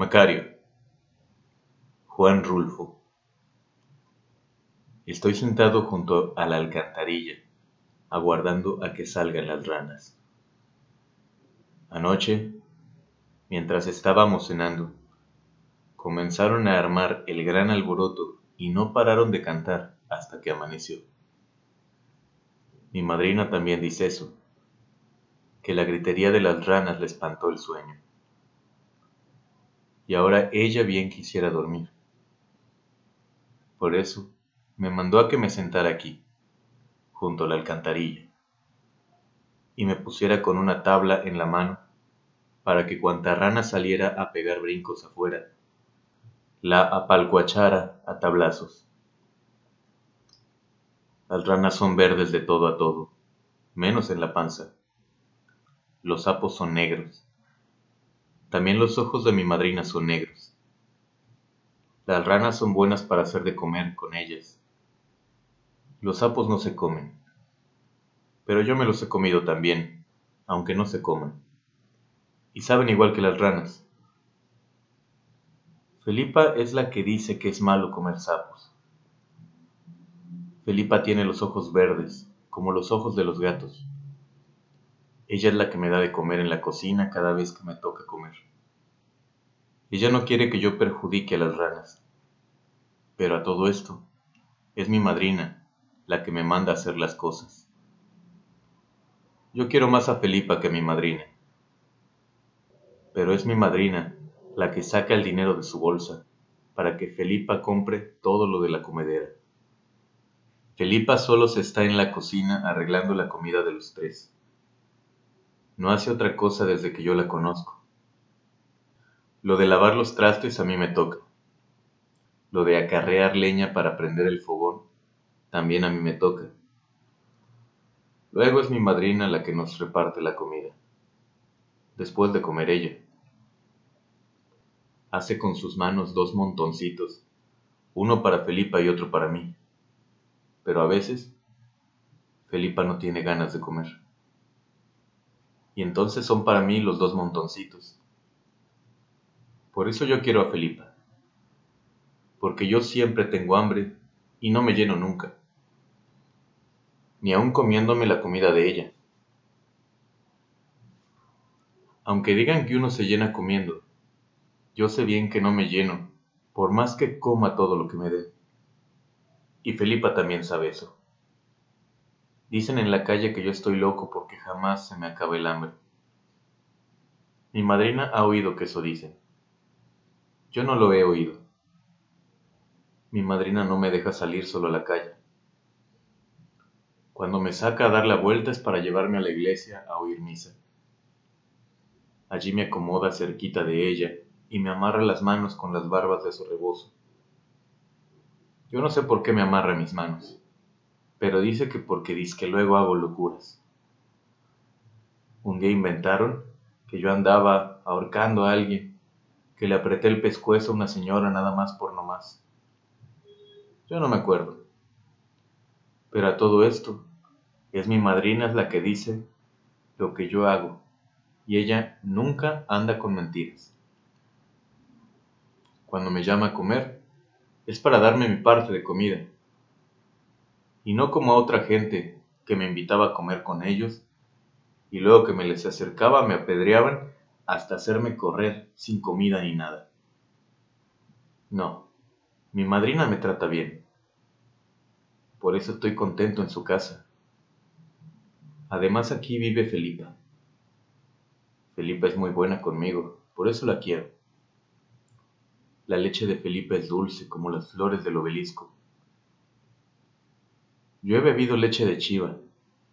Macario. Juan Rulfo. Estoy sentado junto a la alcantarilla, aguardando a que salgan las ranas. Anoche, mientras estábamos cenando, comenzaron a armar el gran alboroto y no pararon de cantar hasta que amaneció. Mi madrina también dice eso, que la gritería de las ranas le espantó el sueño. Y ahora ella bien quisiera dormir. Por eso me mandó a que me sentara aquí, junto a la alcantarilla, y me pusiera con una tabla en la mano para que cuanta rana saliera a pegar brincos afuera, la apalcuachara a tablazos. Las ranas son verdes de todo a todo, menos en la panza. Los sapos son negros. También los ojos de mi madrina son negros. Las ranas son buenas para hacer de comer con ellas. Los sapos no se comen, pero yo me los he comido también, aunque no se coman. Y saben igual que las ranas. Felipa es la que dice que es malo comer sapos. Felipa tiene los ojos verdes, como los ojos de los gatos. Ella es la que me da de comer en la cocina cada vez que me toca comer. Ella no quiere que yo perjudique a las ranas. Pero a todo esto, es mi madrina la que me manda a hacer las cosas. Yo quiero más a Felipa que a mi madrina. Pero es mi madrina la que saca el dinero de su bolsa para que Felipa compre todo lo de la comedera. Felipa solo se está en la cocina arreglando la comida de los tres. No hace otra cosa desde que yo la conozco. Lo de lavar los trastes a mí me toca. Lo de acarrear leña para prender el fogón también a mí me toca. Luego es mi madrina la que nos reparte la comida, después de comer ella. Hace con sus manos dos montoncitos, uno para Felipa y otro para mí. Pero a veces, Felipa no tiene ganas de comer y entonces son para mí los dos montoncitos. Por eso yo quiero a Felipa, porque yo siempre tengo hambre y no me lleno nunca, ni aun comiéndome la comida de ella. Aunque digan que uno se llena comiendo, yo sé bien que no me lleno, por más que coma todo lo que me dé. Y Felipa también sabe eso. Dicen en la calle que yo estoy loco porque jamás se me acaba el hambre. Mi madrina ha oído que eso dicen. Yo no lo he oído. Mi madrina no me deja salir solo a la calle. Cuando me saca a dar la vuelta es para llevarme a la iglesia a oír misa. Allí me acomoda cerquita de ella y me amarra las manos con las barbas de su rebozo. Yo no sé por qué me amarra mis manos pero dice que porque dice que luego hago locuras. Un día inventaron que yo andaba ahorcando a alguien, que le apreté el pescuezo a una señora nada más por no más. Yo no me acuerdo. Pero a todo esto, es mi madrina la que dice lo que yo hago, y ella nunca anda con mentiras. Cuando me llama a comer, es para darme mi parte de comida y no como a otra gente que me invitaba a comer con ellos, y luego que me les acercaba me apedreaban hasta hacerme correr sin comida ni nada. No, mi madrina me trata bien. Por eso estoy contento en su casa. Además aquí vive Felipa. Felipa es muy buena conmigo, por eso la quiero. La leche de Felipa es dulce como las flores del obelisco yo he bebido leche de chiva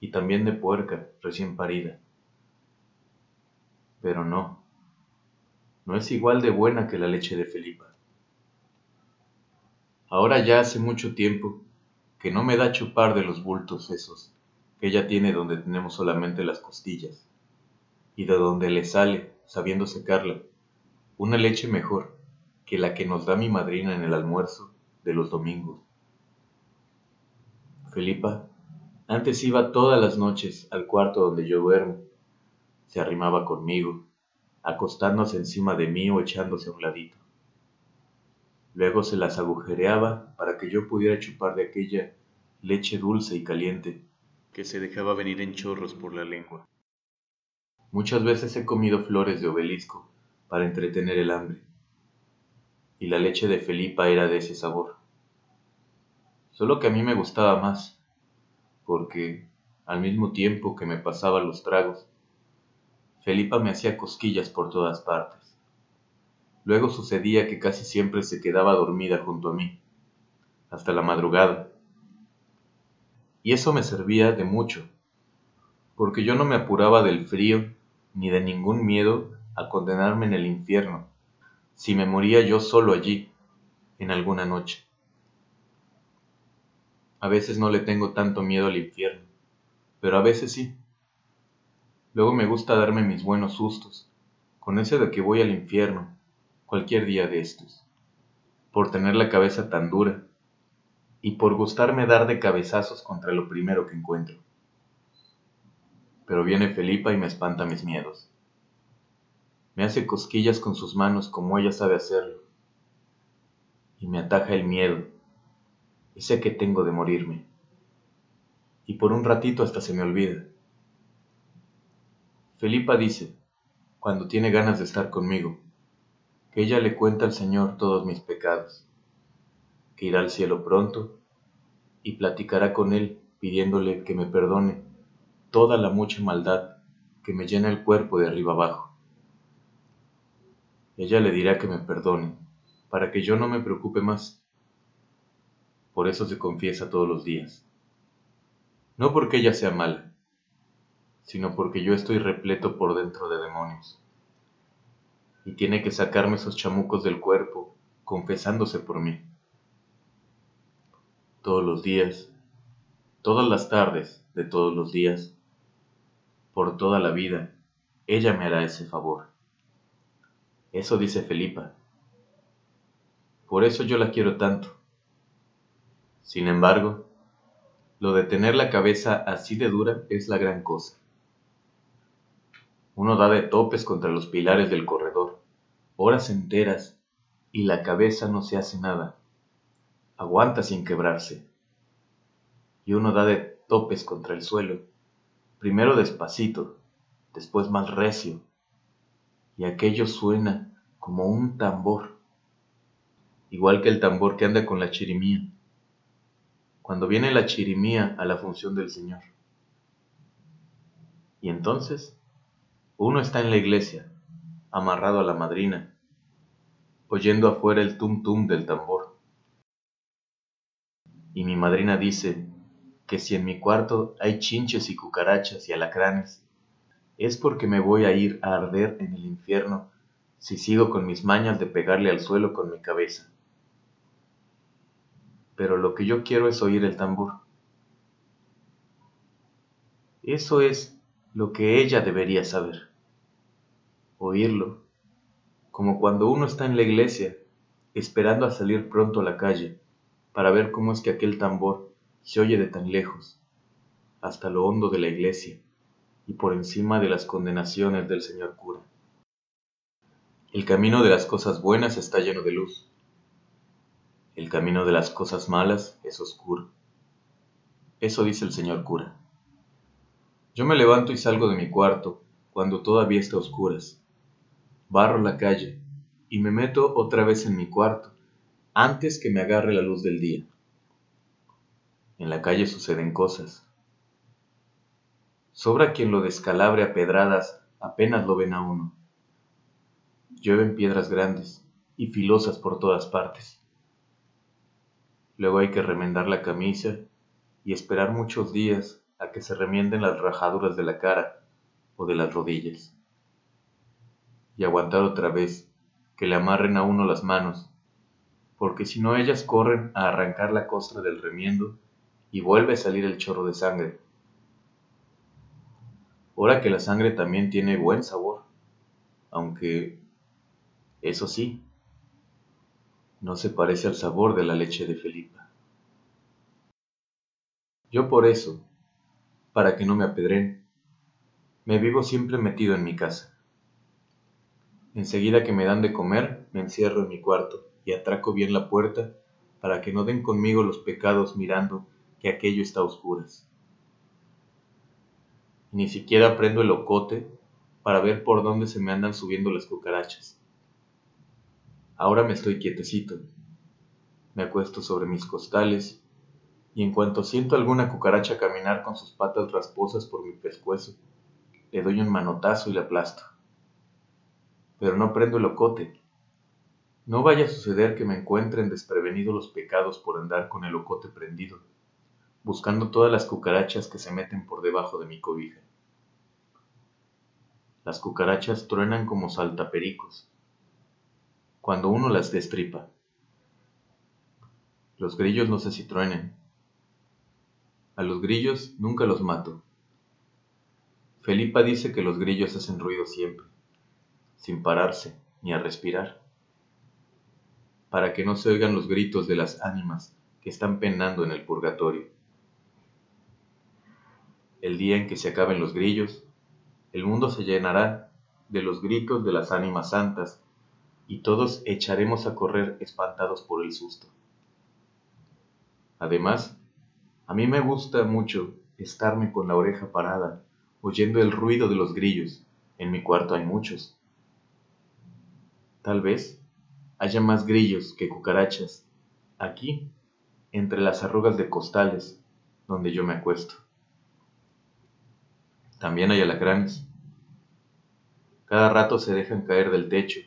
y también de puerca recién parida. Pero no, no es igual de buena que la leche de Felipa. Ahora ya hace mucho tiempo que no me da chupar de los bultos esos que ella tiene donde tenemos solamente las costillas, y de donde le sale, sabiendo secarla, una leche mejor que la que nos da mi madrina en el almuerzo de los domingos. Felipa antes iba todas las noches al cuarto donde yo duermo. Se arrimaba conmigo, acostándose encima de mí o echándose a un ladito. Luego se las agujereaba para que yo pudiera chupar de aquella leche dulce y caliente que se dejaba venir en chorros por la lengua. Muchas veces he comido flores de obelisco para entretener el hambre, y la leche de Felipa era de ese sabor. Solo que a mí me gustaba más, porque al mismo tiempo que me pasaba los tragos, Felipa me hacía cosquillas por todas partes. Luego sucedía que casi siempre se quedaba dormida junto a mí, hasta la madrugada. Y eso me servía de mucho, porque yo no me apuraba del frío ni de ningún miedo a condenarme en el infierno, si me moría yo solo allí, en alguna noche. A veces no le tengo tanto miedo al infierno, pero a veces sí. Luego me gusta darme mis buenos sustos, con ese de que voy al infierno, cualquier día de estos, por tener la cabeza tan dura y por gustarme dar de cabezazos contra lo primero que encuentro. Pero viene Felipa y me espanta mis miedos. Me hace cosquillas con sus manos como ella sabe hacerlo, y me ataja el miedo, ese que tengo de morirme, y por un ratito hasta se me olvida. Felipa dice, cuando tiene ganas de estar conmigo, que ella le cuenta al Señor todos mis pecados, que irá al cielo pronto y platicará con Él pidiéndole que me perdone toda la mucha maldad que me llena el cuerpo de arriba abajo. Ella le dirá que me perdone, para que yo no me preocupe más. Por eso se confiesa todos los días. No porque ella sea mala, sino porque yo estoy repleto por dentro de demonios y tiene que sacarme esos chamucos del cuerpo, confesándose por mí. Todos los días, todas las tardes de todos los días, por toda la vida, ella me hará ese favor. Eso dice Felipa. Por eso yo la quiero tanto. Sin embargo, lo de tener la cabeza así de dura es la gran cosa. Uno da de topes contra los pilares del corredor horas enteras y la cabeza no se hace nada. Aguanta sin quebrarse. Y uno da de topes contra el suelo, primero despacito, después más recio, y aquello suena como un tambor, igual que el tambor que anda con la chirimía, cuando viene la chirimía a la función del Señor. Y entonces, uno está en la iglesia, amarrado a la madrina, oyendo afuera el tum tum del tambor. Y mi madrina dice que si en mi cuarto hay chinches y cucarachas y alacranes, es porque me voy a ir a arder en el infierno si sigo con mis mañas de pegarle al suelo con mi cabeza. Pero lo que yo quiero es oír el tambor. Eso es lo que ella debería saber oírlo, como cuando uno está en la iglesia, esperando a salir pronto a la calle, para ver cómo es que aquel tambor se oye de tan lejos, hasta lo hondo de la iglesia, y por encima de las condenaciones del señor cura. El camino de las cosas buenas está lleno de luz. El camino de las cosas malas es oscuro. Eso dice el señor cura. Yo me levanto y salgo de mi cuarto cuando todavía está oscuras, barro la calle y me meto otra vez en mi cuarto antes que me agarre la luz del día. En la calle suceden cosas. Sobra quien lo descalabre a pedradas apenas lo ven a uno. Llueven piedras grandes y filosas por todas partes. Luego hay que remendar la camisa y esperar muchos días a que se remienden las rajaduras de la cara o de las rodillas y aguantar otra vez que le amarren a uno las manos, porque si no ellas corren a arrancar la costra del remiendo y vuelve a salir el chorro de sangre. Ahora que la sangre también tiene buen sabor, aunque, eso sí, no se parece al sabor de la leche de Felipa. Yo por eso, para que no me apedren, me vivo siempre metido en mi casa Enseguida que me dan de comer, me encierro en mi cuarto y atraco bien la puerta para que no den conmigo los pecados mirando que aquello está a oscuras. Ni siquiera prendo el ocote para ver por dónde se me andan subiendo las cucarachas. Ahora me estoy quietecito. Me acuesto sobre mis costales y en cuanto siento alguna cucaracha caminar con sus patas rasposas por mi pescuezo, le doy un manotazo y la aplasto. Pero no prendo el ocote. No vaya a suceder que me encuentren desprevenidos los pecados por andar con el ocote prendido, buscando todas las cucarachas que se meten por debajo de mi cobija. Las cucarachas truenan como saltapericos, cuando uno las destripa. Los grillos no sé si a los grillos nunca los mato. Felipa dice que los grillos hacen ruido siempre, sin pararse ni a respirar, para que no se oigan los gritos de las ánimas que están penando en el purgatorio. El día en que se acaben los grillos, el mundo se llenará de los gritos de las ánimas santas y todos echaremos a correr espantados por el susto. Además, a mí me gusta mucho estarme con la oreja parada, oyendo el ruido de los grillos. En mi cuarto hay muchos. Tal vez haya más grillos que cucarachas aquí, entre las arrugas de costales, donde yo me acuesto. También hay alacranes. Cada rato se dejan caer del techo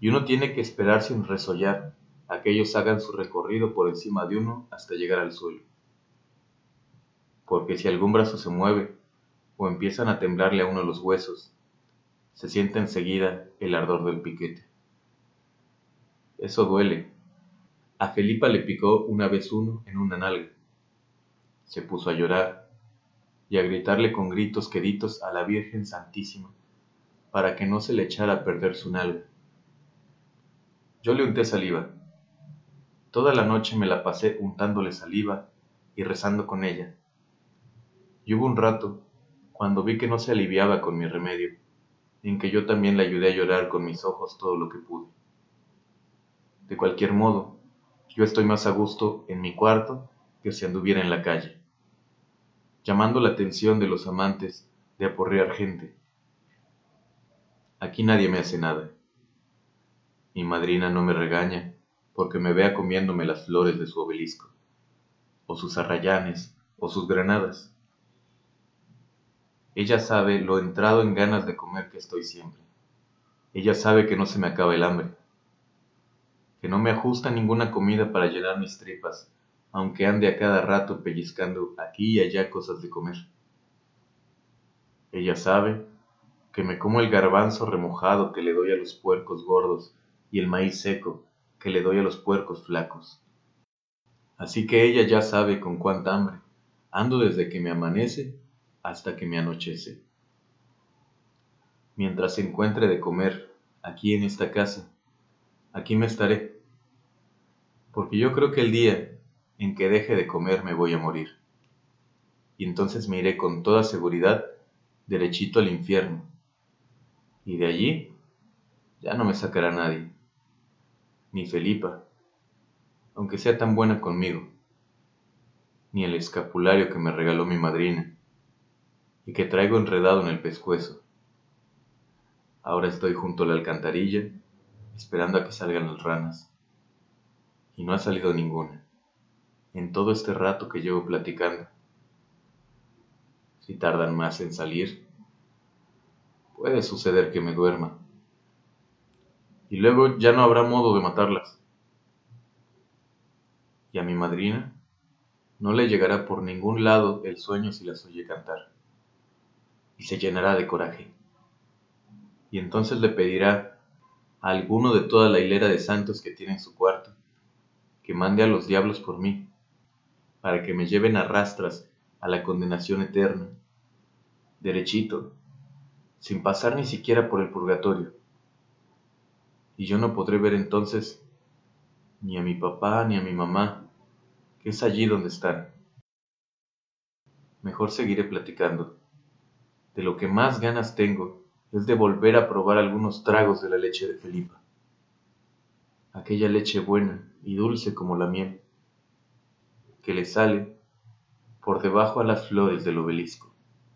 y uno tiene que esperar sin resollar a que ellos hagan su recorrido por encima de uno hasta llegar al suelo porque si algún brazo se mueve o empiezan a temblarle a uno los huesos, se siente enseguida el ardor del piquete. Eso duele. A Felipa le picó una vez uno en una nalga. Se puso a llorar y a gritarle con gritos queditos a la Virgen Santísima para que no se le echara a perder su nalga. Yo le unté saliva. Toda la noche me la pasé untándole saliva y rezando con ella y hubo un rato, cuando vi que no se aliviaba con mi remedio, en que yo también le ayudé a llorar con mis ojos todo lo que pude. De cualquier modo, yo estoy más a gusto en mi cuarto que si anduviera en la calle, llamando la atención de los amantes de aporrear gente. Aquí nadie me hace nada. Mi madrina no me regaña porque me vea comiéndome las flores de su obelisco, o sus arrayanes, o sus granadas. Ella sabe lo entrado en ganas de comer que estoy siempre. Ella sabe que no se me acaba el hambre, que no me ajusta ninguna comida para llenar mis tripas, aunque ande a cada rato pellizcando aquí y allá cosas de comer. Ella sabe que me como el garbanzo remojado que le doy a los puercos gordos y el maíz seco que le doy a los puercos flacos. Así que ella ya sabe con cuánta hambre ando desde que me amanece hasta que me anochece. Mientras se encuentre de comer aquí en esta casa, aquí me estaré, porque yo creo que el día en que deje de comer me voy a morir. Y entonces me iré con toda seguridad derechito al infierno. Y de allí ya no me sacará nadie, ni Felipa, aunque sea tan buena conmigo, ni el escapulario que me regaló mi madrina y que traigo enredado en el pescuezo. Ahora estoy junto a la alcantarilla, esperando a que salgan las ranas. Y no ha salido ninguna, en todo este rato que llevo platicando. Si tardan más en salir, puede suceder que me duerma. Y luego ya no habrá modo de matarlas. Y a mi madrina no le llegará por ningún lado el sueño si las oye cantar y se llenará de coraje. Y entonces le pedirá a alguno de toda la hilera de santos que tiene en su cuarto que mande a los diablos por mí, para que me lleven a rastras a la condenación eterna, derechito, sin pasar ni siquiera por el purgatorio. Y yo no podré ver entonces ni a mi papá ni a mi mamá, que es allí donde están. Mejor seguiré platicando de lo que más ganas tengo es de volver a probar algunos tragos de la leche de Felipa. Aquella leche buena y dulce como la miel, que le sale por debajo a las flores del obelisco.